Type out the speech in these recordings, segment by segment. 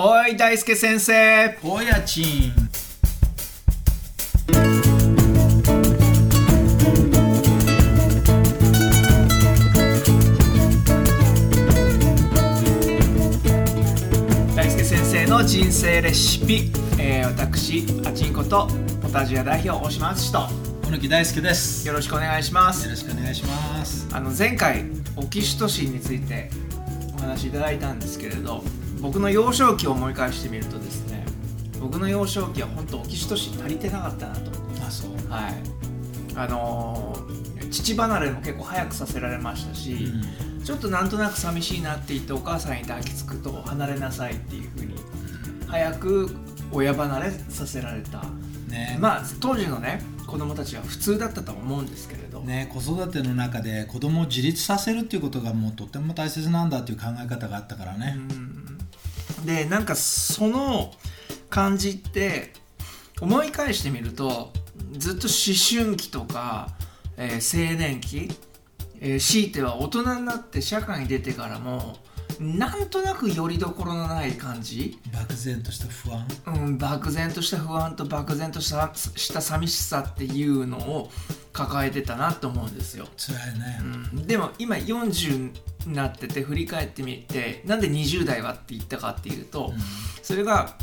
おい大輔先生。おやちん。大輔先生の人生レシピ、えー、私アチンコとポタジア代表大島敦と小野木大輔です。よよろしくお願いします。ろしくお願いします。あの前回オキシトシンについてお話しいただいたんですけれど僕の幼少期を思い返してみるとですね僕の幼少期は本当オキシトシン足りてなかったなと。あそう。はい。あのー父離れも結構早くさせられましたし、ちょっとなんとなく寂しいなって言ってお母さんに抱きつくと離れなさいっていう風に早く親離れさせられた。ね。まあ当時のね子供たちは普通だったと思うんですけれど、ね子育ての中で子供を自立させるっていうことがもうとっても大切なんだっていう考え方があったからね、でなんかその感じって思い返してみるとずっと思春期とか、えー青年期、えー強いては大人になって社会に出てからもなんとなくよりどころのない感じ、漠然とした不安？うん、漠然とした不安と漠然としたした寂しさっていうのを抱えてたなと思うんですよ。辛いね、うん。でも今40になってて振り返ってみてなんで20代はって言ったかっていうと、それが、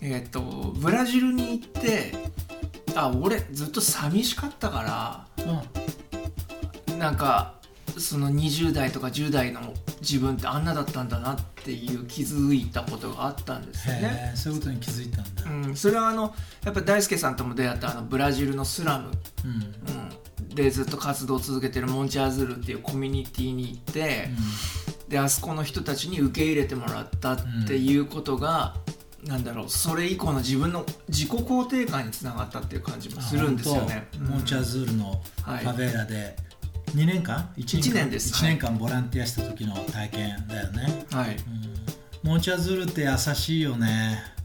えー、とブラジルに行ってあ俺ずっと寂しかったからうん。なんかその20代とか10代の自分ってあんなだったんだなっていう気づいたことがあったんですよね。そういうことに気づいたんだ、うん、それはあのやっぱ大輔さんとも出会ったあのブラジルのスラム、うん。うん、でずっと活動を続けてるモンチアズルっていうコミュニティに行って、であそこの人たちに受け入れてもらったっていうことが、なんだろうそれ以降の自分の自己肯定感につながったっていう感じもするんですよね。あ本当。モンチャズールのフはいァベーラで2年間？1, 一年です。1年間ボランティアした時の体験だよね、うんはい、うん、モンチャズールって優しいよね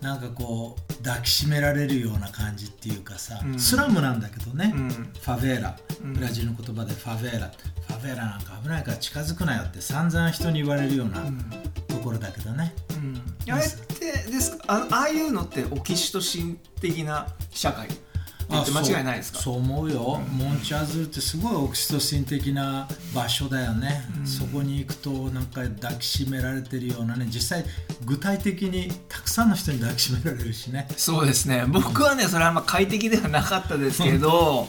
なんかこう抱きしめられるような感じっていうかさ、うん。スラムなんだけどね、うん。ファベーラ。うん。ブラジルの言葉でファベーラ。ファベーラなんか危ないから近づくなよって散々人に言われるようなうん。ところだけどね、うん、あれってですか？あああいうのってオキシトシン的な社会？って間違いないですか？そうそう思うよ、モンチャズールってすごいオキシトシン的な場所だよね、そこに行くとなんか抱きしめられてるようなね。実際具体的にたくさんの人に抱きしめられるしね、そうですね。僕はねそれはあんま快適ではなかったですけど。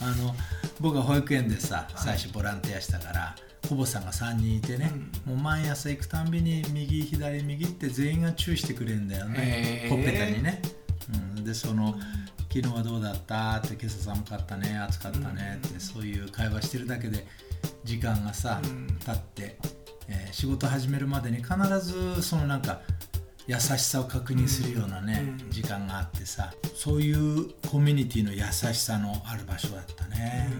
あの僕は保育園でさ最初ボランティアしたから、保母さんが3人いてね、もう毎朝行くたんびに右左右って全員が注意してくれるんだよね。へー。ほっぺたにね、うん、でその昨日はどうだった？って今朝寒かったね暑かったねって、そういう会話してるだけで時間がさ、経って、えー仕事始めるまでに必ずそのなんか優しさを確認するようなね、時間があってさそういうコミュニティの優しさのある場所だったね、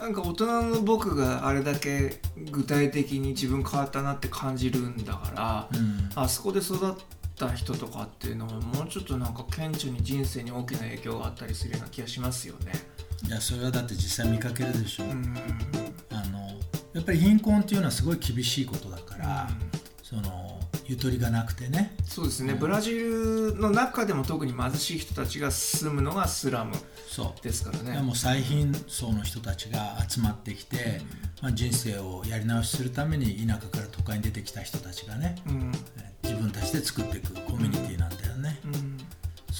なんか大人の僕があれだけ具体的に自分変わったなって感じるんだから、うん。あそこで育った人とかっていうのはもうちょっとなんか顕著に人生に大きな影響があったりするような気がしますよね。いやそれはだって実際見かけるでしょ、うんあのやっぱり貧困っていうのはすごい厳しいことだから、そのゆとりがなくてね。そうですね、ブラジルの中でも特に貧しい人たちが住むのがスラムそう。ですからね。もう最貧層の人たちが集まってきて、まあ、人生をやり直しするために田舎から都会に出てきた人たちがね、うん。自分たちで作っていくコミュニティなんだよね、うん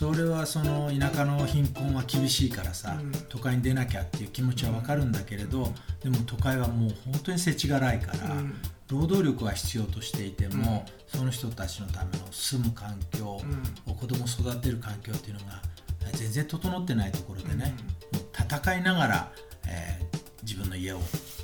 それはその田舎の貧困は厳しいからさ、うん。都会に出なきゃっていう気持ちは分かるんだけれど、でも都会はもう本当に世知辛いから、うん。労働力は必要としていても、その人たちのための住む環境、子供を育てる環境っていうのが全然整ってないところでね、戦いながら、えー自分の家を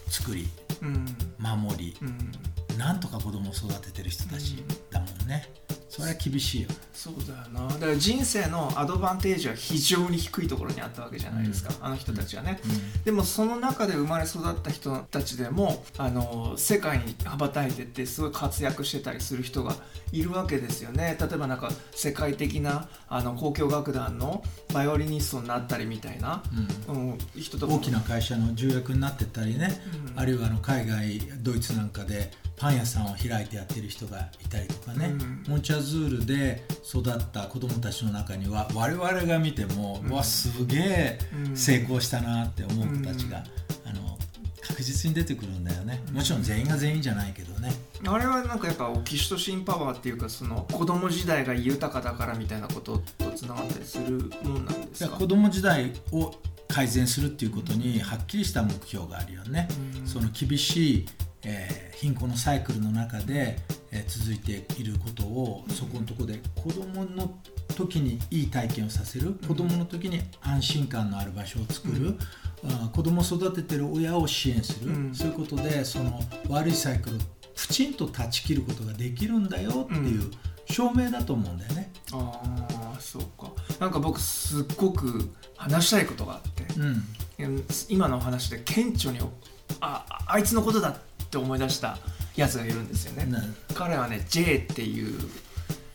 作りうん。守り、うん。なんとか子供を育ててる人たちだもんね、それは厳しいよそうだよな。だから人生のアドバンテージは非常に低いところにあったわけじゃないですか、あの人たちはね、でもその中で生まれ育った人たちでもあの世界に羽ばたいてってすごい活躍してたりする人がいるわけですよね。例えばなんか世界的なあの交響楽団のバイオリニストになったりみたいな、うん。人とかも。大きな会社の重役になってったりね、あるいはあの海外ドイツなんかでパン屋さんを開いてやってる人がいたりとかね、うん、モンチャズールで育った子どもたちの中には我々が見ても、うん、わすげえ成功したなって思う子たちが、あの確実に出てくるんだよね。もちろん全員が全員じゃないけどね。あれはなんかやっぱオキシトシンパワーっていうかその子供時代が豊かだからみたいなこととつながったりするもんなんですか？子供時代を改善するっていうことにはっきりした目標があるよね、その厳しいえー、貧困のサイクルの中で、えー、続いていることをそこのところで子どもの時にいい体験をさせる子どもの時に安心感のある場所を作る、うん、子どもを育ててる親を支援する、うん、そういうことでその悪いサイクルをプチンと断ち切ることができるんだよっていう証明だと思うんだよね。うん、あそうか。なんか僕すっごく話したいことがあって、うん、今の話で顕著にああいつのことだって思い出したやつがいるんですよね。彼はね J っていう、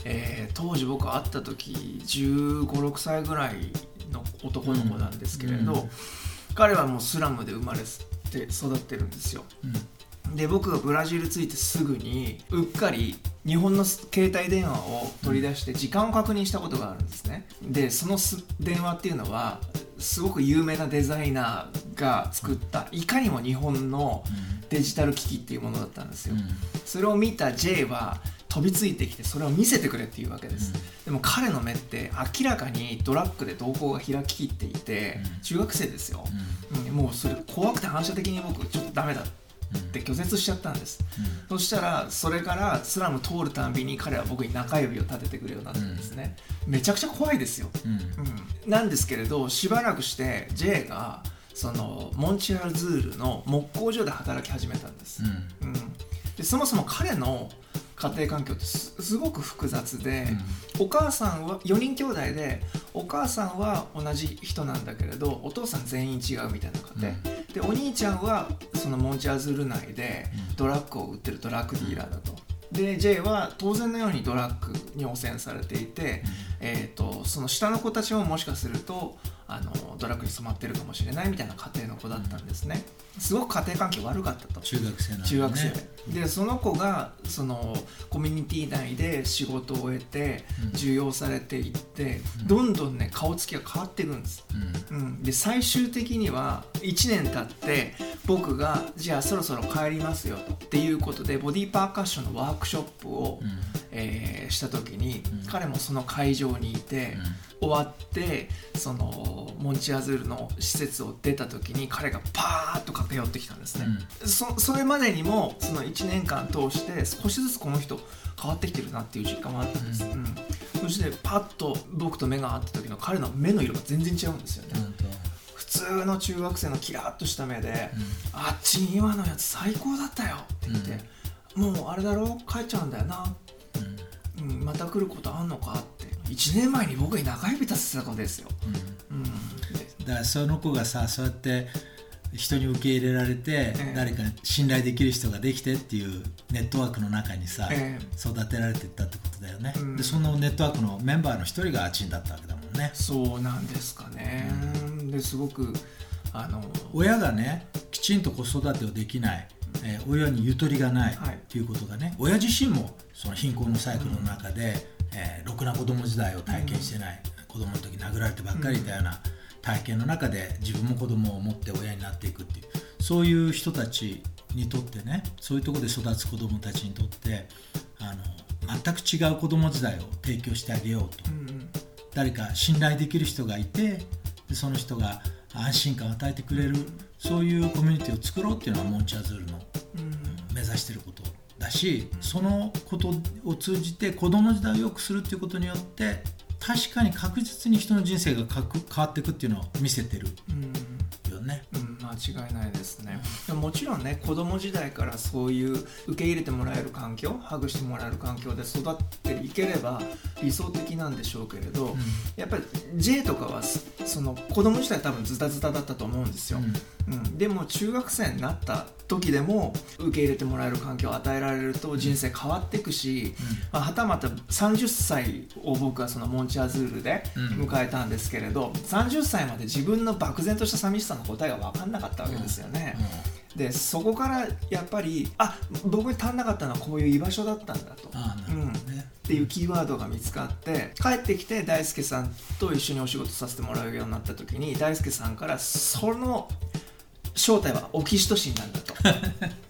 えー、当時僕会った時1 5 6歳ぐらいの男の子なんですけれど、うんうん、彼はもうスラムで生まれて育ってるんですよ。うん、で僕がブラジル着いてすぐにうっかり日本の携帯電話を取り出して時間を確認したことがあるんですね。でその電話っていうのはすごく有名なデザイナーが作ったいかにも日本のデジタル機器っていうものだったんですよ、うん、それを見た J は飛びついてきてそれを見せてくれっていうわけです、うん、でも彼の目って明らかにドラッグで瞳孔が開ききっていて、うん、中学生ですよ、もうそれ怖くて反射的に僕ちょっとダメだって拒絶しちゃったんです、そしたらそれからスラム通るたんびに彼は僕に中指を立ててくるようになったんですね、めちゃくちゃ怖いですよ、うん。なんですけれどしばらくして J がそのモンチアルズールの木工所で働き始めたんです、うん、うん、でそもそも彼の家庭環境ってすごく複雑で、うん、お母さんは4人兄弟でお母さんは同じ人なんだけれどお父さん全員違うみたいな家庭、うん、でお兄ちゃんはそのモンチアズール内でドラッグを売ってるドラッグディーラーだと。で J は当然のようにドラッグに汚染されていて、えーとその下の子たちももしかするとあのドラッグに染まってるかもしれないみたいな家庭の子だったんですね。すごく家庭環境悪かったと。中学生、ね、中学生。でその子がそのコミュニティ内で仕事を終えて重用されていって、うん、どんどんね顔つきが変わっていくんです、うん、うん、で最終的には1年経って僕がじゃあそろそろ帰りますよっていうことでボディーパーカッションのワークショップを、うん、えー、した時に、彼もその会場にいて、終わってそのモンチアズールの施設を出た時に彼がパーッと駆け寄ってきたんですね、うん、そそれまでにもその1年間通して少しずつこの人変わってきてるなっていう実感もあったんです、うん、そしてパッと僕と目が合った時の彼の目の色が全然違うんですよね、普通の中学生のキラッとした目で「あっちに今のやつ最高だったよ」って言って「もうあれだろ帰っちゃうんだよな」うん、また来ることあんのかって。1年前に僕に中指立てた子ですよ、うん、うん、だからその子がさそうやって人に受け入れられて、え誰か信頼できる人ができてっていうネットワークの中にさ、え育てられていったってことだよね、うん、でそのネットワークのメンバーの一人がアチンだったわけだもんね。そうなんですかね、うん、ですごくあの親がねきちんと子育てをできない、えー、親にゆとりがないっていうことがね、はい、親自身もその貧困のサイクルの中で、うん、えー、ろくな子供時代を体験してない、うん、子供の時殴られてばっかりいたような、体験の中で自分も子供を持って親になっていくっていうそういう人たちにとってねそういうところで育つ子供たちにとってあの全く違う子供時代を提供してあげようと、うんうん、誰か信頼できる人がいてでその人が安心感を与えてくれる、そういうコミュニティを作ろうっていうのはモンチャズールの、目指してることだし、そのことを通じて子供時代を良くするっていうことによって確かに確実に人の人生が変わっていくっていうのを見せてるよね。うん、間違いないですね。でももちろんね子供時代からそういう受け入れてもらえる環境ハグしてもらえる環境で育っていければ理想的なんでしょうけれど、うん、やっぱり J とかはその子供時代多分ズタズタだったと思うんですよ。うん、うん、でも中学生になった時でも受け入れてもらえる環境を与えられると人生変わっていくし、まあ、はたまた30歳を僕はそのモンチアズールで迎えたんですけれど、うん、30歳まで自分の漠然とした寂しさの答えが分かんなかったわけですよね。でそこからやっぱりあ僕に足んなかったのはこういう居場所だったんだと。ね、うん、っていうキーワードが見つかって帰ってきて大輔さんと一緒にお仕事させてもらうようになった時に大輔さんからその正体はオキシトシンなんだと。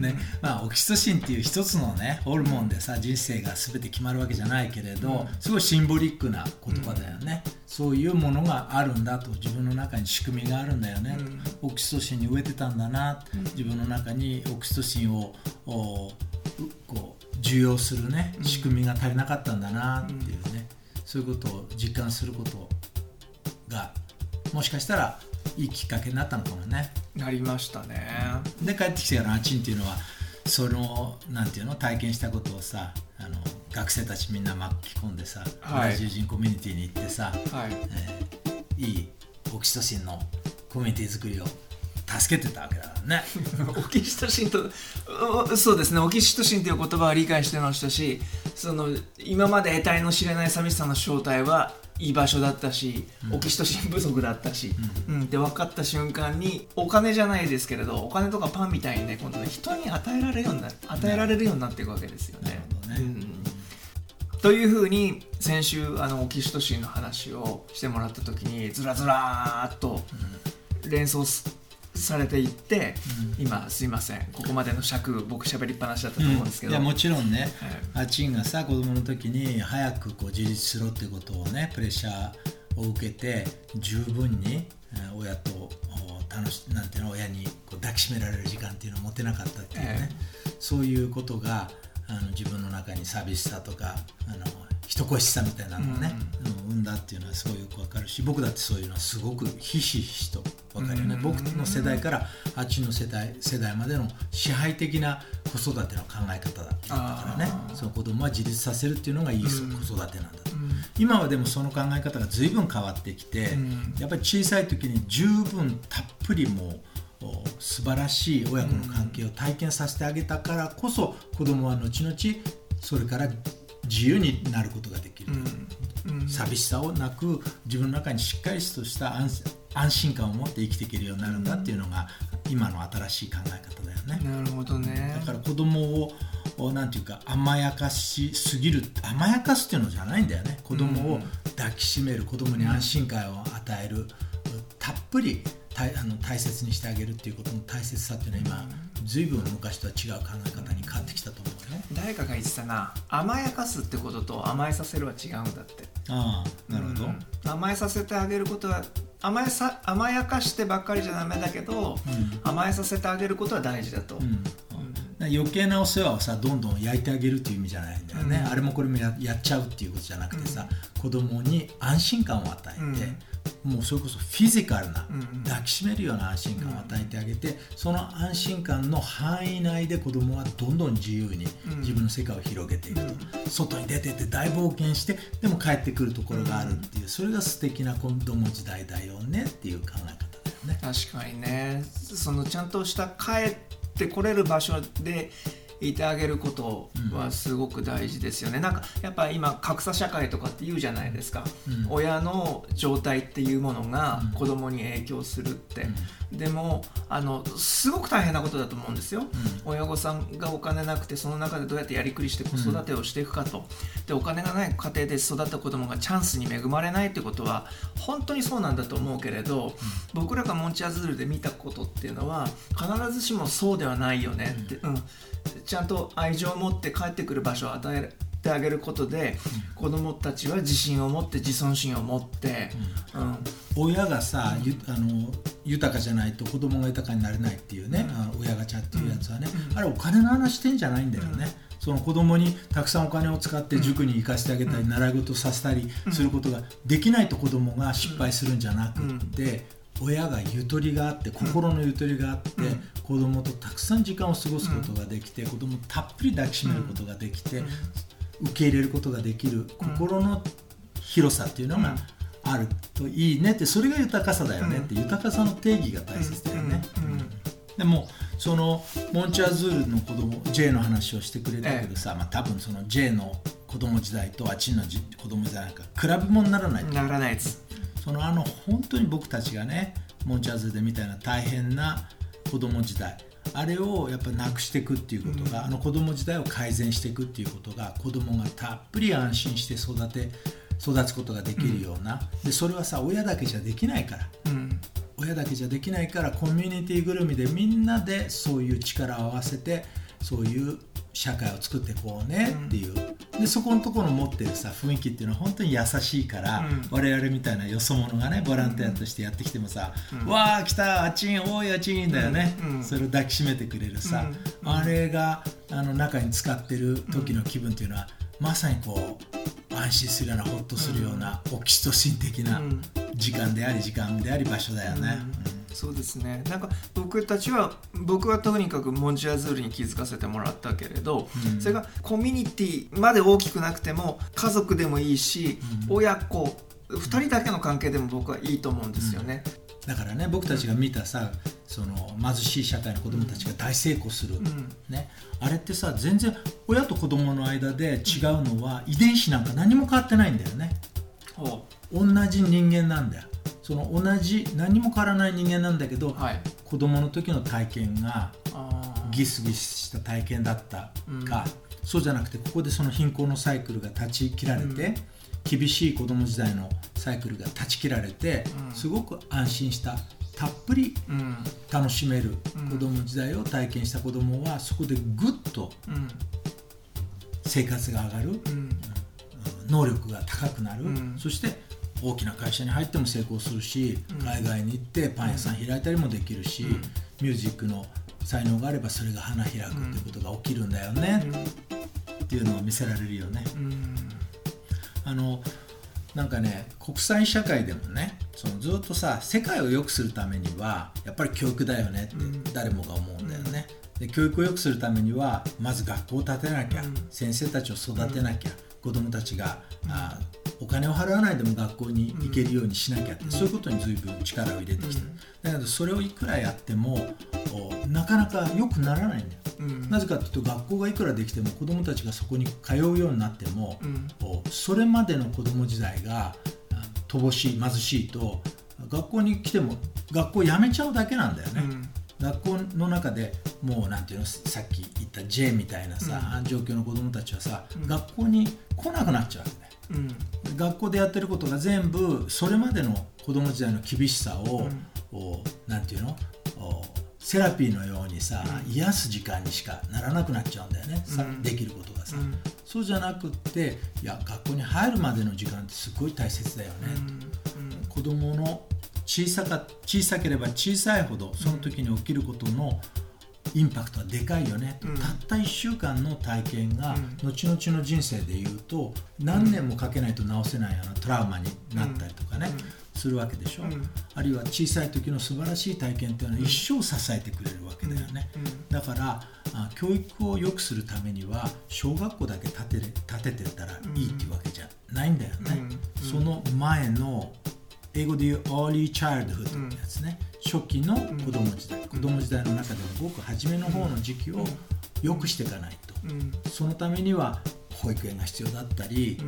ねまあ、オキシトシンっていう一つのねホルモンでさ人生が全て決まるわけじゃないけれど、うん、すごいシンボリックな言葉だよね、うん、そういうものがあるんだと自分の中に仕組みがあるんだよね、うん、オキシトシンに植えてたんだな、自分の中にオキシトシンをこう受容するね仕組みが足りなかったんだなっていうね、そういうことを実感することがもしかしたらいいきっかけになったのかもね。なりましたね。で帰ってきてからあっちんっていうのはそのなんていうの体験したことをさあの学生たちみんな巻き込んでさ、はい、ブラジル人コミュニティに行ってさ、はいえー、いいオキシトシンのコミュニティ作りを助けてたわけだからね。オキシトシンとそうですね。オキシトシンという言葉は理解してましたしその今まで得体の知れない寂しさの正体は居場所だったし、オキシトシン不足だったし、うん、うん、で分かった瞬間にお金じゃないですけれどお金とかパンみたいにね今度ね人に与えられるようにな与えられるようになっていくわけですよね。ね。うん、というふうに先週あのオキシトシンの話をしてもらった時にずらずらっと連想されていって、うん、今すいません。ここまでの尺僕喋りっぱなしだったと思うんですけど、うん、いやもちろんね、はい、あちんがさ子供の時に早くこう自立しろってことをねプレッシャーを受けて十分に親と楽しなんていうの親にこう抱きしめられる時間っていうのを持てなかったっていうね、えー、そういうことがあの自分の中に寂しさとかあの人恋しさみたいなのをね、うん、生んだっていうのはすごいよくわかるし僕だってそういうのはすごくひしひしとわかるよね、僕の世代からあっちの世代世代までの支配的な子育ての考え方だったからね。その子供は自立させるっていうのがいい子育てなんだと、今はでもその考え方が随分変わってきて、やっぱり小さい時に十分たっぷりもう素晴らしい親子の関係を体験させてあげたからこそ子供は後々それから自由になることができる、うん。うん、寂しさをなく自分の中にしっかりとした安心感を持って生きていけるようになるんだっていうのが今の新しい考え方だよね。なるほどね。だから子供をなんていうか甘やかしすぎる甘やかすっていうのじゃないんだよね。子供を抱きしめる子供に安心感を与えるたっぷり大あの大切にしてあげるっていうことの大切さっていうのは今随分昔とは違う考え方に変わってきたと思うね。誰かが言ってたな甘やかすってことと甘えさせるは違うんだって。ああなるほど、うん、甘えさせてあげることは甘えさ甘やかしてばっかりじゃダメだけど、うん、甘えさせてあげることは大事だと、うん余計なお世話をさどんどん焼いてあげるっていう意味じゃないんだよね、うん、あれもこれもややっちゃうっていうことじゃなくてさ、うん、子供に安心感を与えて、もうそれこそフィジカルな、抱きしめるような安心感を与えてあげて、その安心感の範囲内で子供はどんどん自由に自分の世界を広げていくと、外に出てって大冒険してでも帰ってくるところがあるっていうそれが素敵な子供時代だよねっていう考え方だよね。確かにね。そのちゃんとした帰ってこれる場所でいてあげることはすごく大事ですよね、うん、なんかやっぱ今格差社会とかって言うじゃないですか、うん、親の状態っていうものが子供に影響するって、うん、でもあのすごく大変なことだと思うんですよ、親御さんがお金なくてその中でどうやってやりくりして子育てをしていくかと、でお金がない家庭で育った子供がチャンスに恵まれないってことは本当にそうなんだと思うけれど、僕らがモンチャズールで見たことっていうのは必ずしもそうではないよねって、うん。ちゃんと愛情を持って帰ってくる場所を与えてあげることで、うん、子供たちは自信を持って自尊心を持って、うん。うん、親がさゆあの豊かじゃないと子供が豊かになれないっていうね、うん、親ガチャっていうやつはね、あれお金の話してんじゃないんだよね。その子供にたくさんお金を使って塾に行かせてあげたり、習い事させたりすることができないと子供が失敗するんじゃなくって、親がゆとりがあって心のゆとりがあって、うん、子供とたくさん時間を過ごすことができて、うん、子供をたっぷり抱きしめることができて、うん、受け入れることができる心の広さっていうのがあるといいねってそれが豊かさだよねって豊かさの定義が大切だよね。でもそのモンチャズールの子供 J の話をしてくれたけどさ、ええ、まあ、多分その J の子供時代とあっちの子供時代なんか比べ物にならないならないです。そのあの本当に僕たちがねモンチャーズでみたいな大変な子供時代あれをやっぱなくしていくっていうことが、うん、あの子供時代を改善していくっていうことが子供がたっぷり安心して育て育つことができるような、でそれはさ親だけじゃできないから、うん、親だけじゃできないからコミュニティぐるみでみんなでそういう力を合わせてそういう社会を作っていこうねっていう、うん、でそこのところの持ってるさ雰囲気っていうのは本当に優しいから、うん、我々みたいなよそ者がねボランティアとしてやってきてもさ「うん、わあ来たあちんおいあちん」だよね、それを抱きしめてくれるさ、あれがあの中に使ってる時の気分っていうのは、まさにこう安心するようなほっとするような、オキシトシン的な時間であり時間であり場所だよね。そうですね。なんか僕たちは僕はとにかくモンジアズールに気づかせてもらったけれど、うん、それがコミュニティまで大きくなくても家族でもいいし、うん、親子2人だけの関係でも僕はいいと思うんですよね。うん、だからね僕たちが見たさ、その貧しい社会の子どもたちが大成功する、ね、あれってさ全然親と子どもの間で違うのは遺伝子なんか何も変わってないんだよね。同じ人間なんだよ。その同じ何も変わらない人間なんだけど、はい、子供の時の体験がギスギスした体験だったか、うん、そうじゃなくてここでその貧困のサイクルが断ち切られて、うん、厳しい子供時代のサイクルが断ち切られて、うん、すごく安心したたっぷり楽しめる子供時代を体験した子供はそこでぐっと生活が上がる、能力が高くなる、そして大きな会社に入っても成功するし、海外に行ってパン屋さん開いたりもできるし、ミュージックの才能があればそれが花開くっていうことが起きるんだよね、っていうのを見せられるよね。あのなんかね国際社会でもねそのずっとさ世界を良くするためにはやっぱり教育だよねって誰もが思うんだよね。で教育を良くするためにはまず学校を建てなきゃ、先生たちを育てなきゃ、子どもたちが、あお金を払わないでも学校に行けるようにしなきゃって、うん、そういうことに随分力を入れてきた、うん、だけどそれをいくらやってもなかなか良くならないんだよ、うん、なぜかというと学校がいくらできても子どもたちがそこに通うようになっても、それまでの子ども時代が乏しい貧しいと学校に来ても学校辞めちゃうだけなんだよね、学校の中でもうなんていうのさっき言った J みたいなさ、うん、状況の子どもたちはさ、うん、学校に来なくなっちゃう。わけうん、学校でやってることが全部それまでの子供時代の厳しさを、うん、なんていうの？セラピーのようにさ、うん、癒す時間にしかならなくなっちゃうんだよね、うん、できることがさ、うん、そうじゃなくっていや学校に入るまでの時間ってすごい大切だよね、うん、子供の小さか小さければ小さいほどその時に起きることの、インパクトはでかいよね、うん、たった1週間の体験が後々の人生でいうと何年もかけないと治せないようなトラウマになったりとかね、するわけでしょ、うん、あるいは小さい時の素晴らしい体験っていうのは一生支えてくれるわけだよね、だからあ教育を良くするためには小学校だけ建て建ててたらいいっていうわけじゃないんだよね、その前の英語で言う early childhood ってやつね、初期の子供時代、子供時代の中でもごく初めの方の時期を良くしていかないと、そのためには保育園が必要だったり、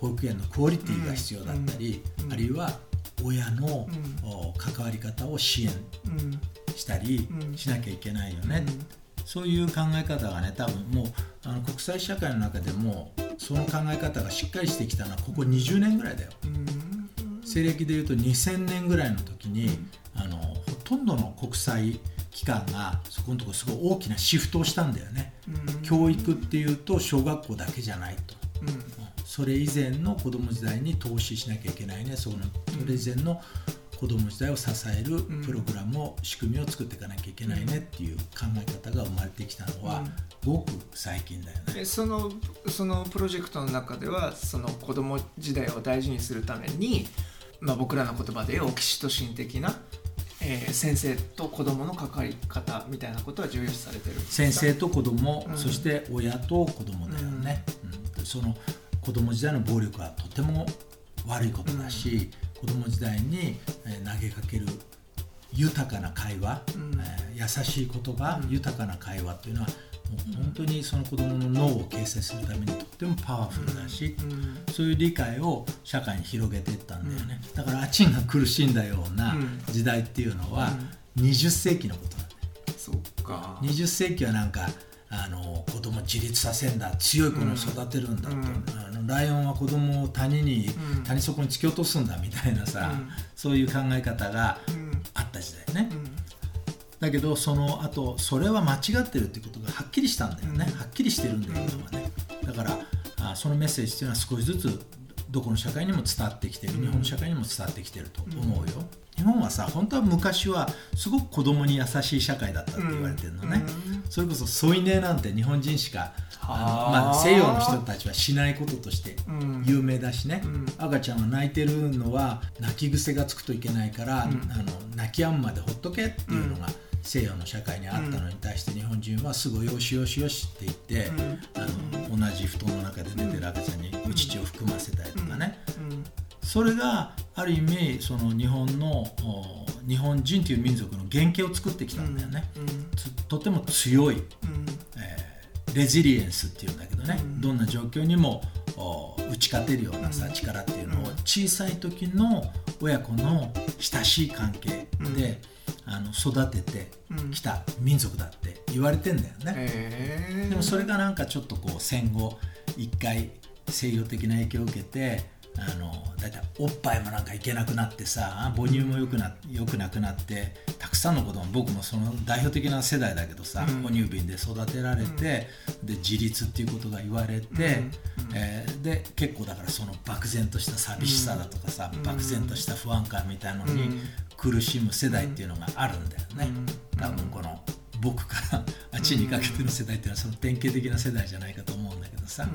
保育園のクオリティが必要だったり、あるいは親の、関わり方を支援したりしなきゃいけないよね、そういう考え方がね多分もうあの国際社会の中でもその考え方がしっかりしてきたのはここ20年ぐらいだよ。西暦でいうと2000年ぐらいの時に、あのほとんどの国際機関がそこのところすごい大きなシフトをしたんだよね、教育っていうと小学校だけじゃないと、うん、それ以前の子供時代に投資しなきゃいけないね。そのそれ以前の子供時代を支えるプログラムを、仕組みを作っていかなきゃいけないね。っていう考え方が生まれてきたのは、ごく最近だよね。そのそのプロジェクトの中ではその子供時代を大事にするためにまあ、僕らの言葉でオキシトシン的な、えー、先生と子供の関わり方みたいなことは重要視されてる先生と子供、うん、そして親と子供だよね、うん、うん、その子供時代の暴力はとても悪いことだし、うん、子供時代に、えー、投げかける豊かな会話、うん、えー、優しい言葉、豊かな会話というのは本当にその子どもの脳を形成するためにとってもパワフルだし、そういう理解を社会に広げていったんだよね、だからアチンが苦しんだような時代っていうのは20世紀のことなんだよ。そっか。20世紀はなんかあの子供自立させんだ。強い子を育てるんだと、うん、あのライオンは子供を谷に、うん、谷底に突き落とすんだみたいなさ、うん、そういう考え方があった時代ね、だけどその後それは間違ってるってことがはっきりしたんだよね、はっきりしてるんだよ、今はね。だからあそのメッセージっていうのは少しずつどこの社会にも伝わってきてる、日本の社会にも伝わってきてると思うよ、日本はさ本当は昔はすごく子供に優しい社会だったって言われてるのね、それこそ添い寝なんて日本人しかまあ、西洋の人たちはしないこととして有名だしね、赤ちゃんは泣いてるのは泣き癖がつくといけないから、あの泣き止むまでほっとけっていうのが、西洋の社会にあったのに対して日本人はすぐよしよしよしって言って、あの同じ布団の中で寝てる赤ちゃんにお乳を含ませたりとかね、それがある意味その日本の日本人という民族の原型を作ってきたんだよね、とても強い、えー、レジリエンスっていうんだけどね、どんな状況にも打ち勝てるようなさ力っていうのを小さい時の親子の親しい関係で、あの育ててきた民族だって言われてんだよね、でもそれがなんかちょっとこう戦後一回西洋的な影響を受けてあのだいたいおっぱいもなんかいけなくなってさ母乳もよくなよくなくなってたくさんの子供僕もその代表的な世代だけどさ、うん、哺乳瓶で育てられて、うん、で自立っていうことが言われて、うん、えー、で結構だからその漠然とした寂しさだとかさ、漠然とした不安感みたいのに苦しむ世代っていうのがあるんだよね。多分この僕からあっちにかけての世代っていうのはその典型的な世代じゃないかと思うんだけどさ。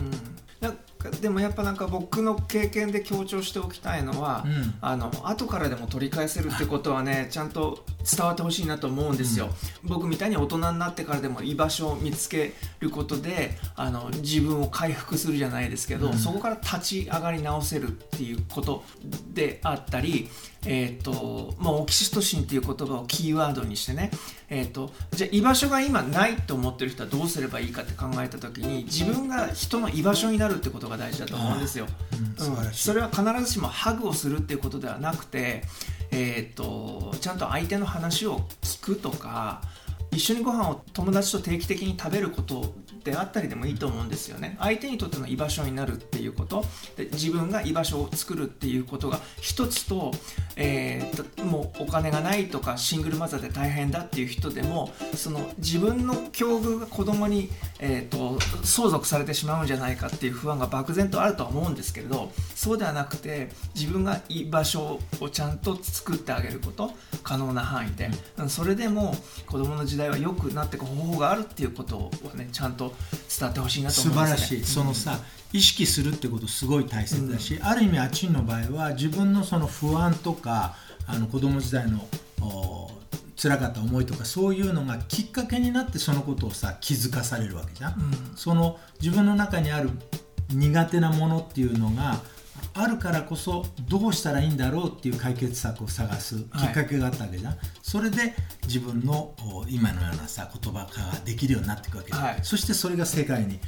なんかでもやっぱなんか僕の経験で強調しておきたいのは、うん、あの後からでも取り返せるってことはねちゃんと伝わってほしいなと思うんですよ、うん、僕みたいに大人になってからでも居場所を見つけることであの自分を回復するじゃないですけど、うん、そこから立ち上がり直せるっていうことであったりえーとまあ、オキシトシンっていう言葉をキーワードにしてね、えーと、じゃあ居場所が今ないと思ってる人はどうすればいいかって考えた時に自分が人の居場所になるってことが大事だと思うんですよ。うん、うん、それは必ずしもハグをするっていうことではなくて、えーとちゃんと相手の話を聞くとか一緒にご飯を友達と定期的に食べることであったりでもいいと思うんですよね。相手にとっての居場所になるっていうこと。で自分が居場所を作るっていうことが一つと,、えー、もうお金がないとかシングルマザーで大変だっていう人でもその自分の境遇が子供に、えーと、相続されてしまうんじゃないかっていう不安が漠然とあるとは思うんですけれどそうではなくて自分が居場所をちゃんと作ってあげること可能な範囲で、うん、それでも子供の時代は良くなっていく方法があるっていうことはねちゃんと伝わってほしいなと思います、ね、素晴らしい、そのさ意識するってことすごい大切だし、うん、ある意味あっちの場合は自分のその不安とかあの子供時代の辛かった思いとかそういうのがきっかけになってそのことをさ気づかされるわけじゃん、うん、その自分の中にある苦手なものっていうのがあるからこそどうしたらいいんだろうっていう解決策を探すきっかけがあったわけじゃん、はい、それで自分の今のようなさ言葉化ができるようになっていくわけじゃん、はい、そしてそれが世界に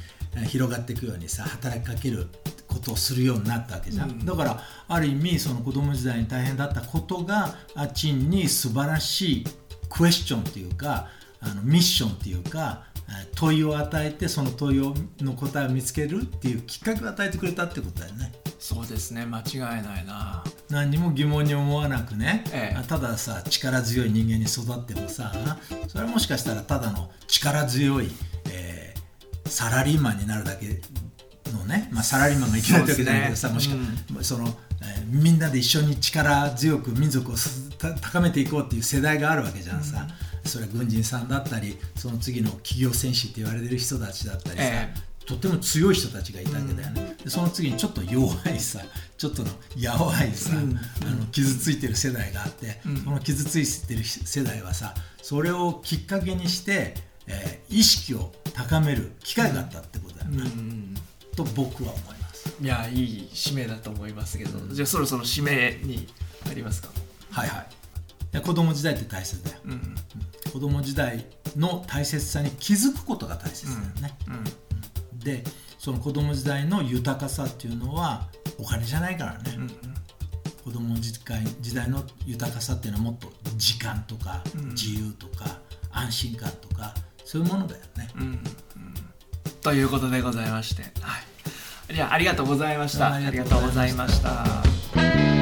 広がっていくようにさ働きかけることをするようになったわけじゃん、うん、だからある意味その子供時代に大変だったことがあちんに素晴らしいクエスチョンっていうかあのミッションっていうか問いを与えてその問いの答えを見つけるっていうきっかけを与えてくれたってことだよね。そうですね間違いないな。何にも疑問に思わなくね、ええ、たださ力強い人間に育ってもさそれはもしかしたらただの力強い、えー、サラリーマンになるだけのね、まあ、サラリーマンがいけないわけじゃないけどさ、ね、もしか、うん、その、えー、みんなで一緒に力強く民族を高めていこうっていう世代があるわけじゃんさ、うん、それは軍人さんだったりその次の企業戦士って言われてる人たちだったりさ、えとても強い人たちがいたわけだよね、でその次にちょっと弱いさちょっとのやわいさ、うん、あの傷ついてる世代があって、うん、その傷ついてる世代はさそれをきっかけにして、えー、意識を高める機会があったってことだよな、うん、と僕は思います。いやいい使命だと思いますけど、じゃあそろそろ使命に入りますか？はいはい。子供時代って大切だよ、うん、子供時代の大切さに気づくことが大切だよね、うんでその子供時代の豊かさっていうのはお金じゃないからね、うん、子供時代の豊かさっていうのはもっと時間とか自由とか安心感とかそういうものだよね。うんうん、ということでございまして、はい、じゃあありがとうございました。ありがとうございました。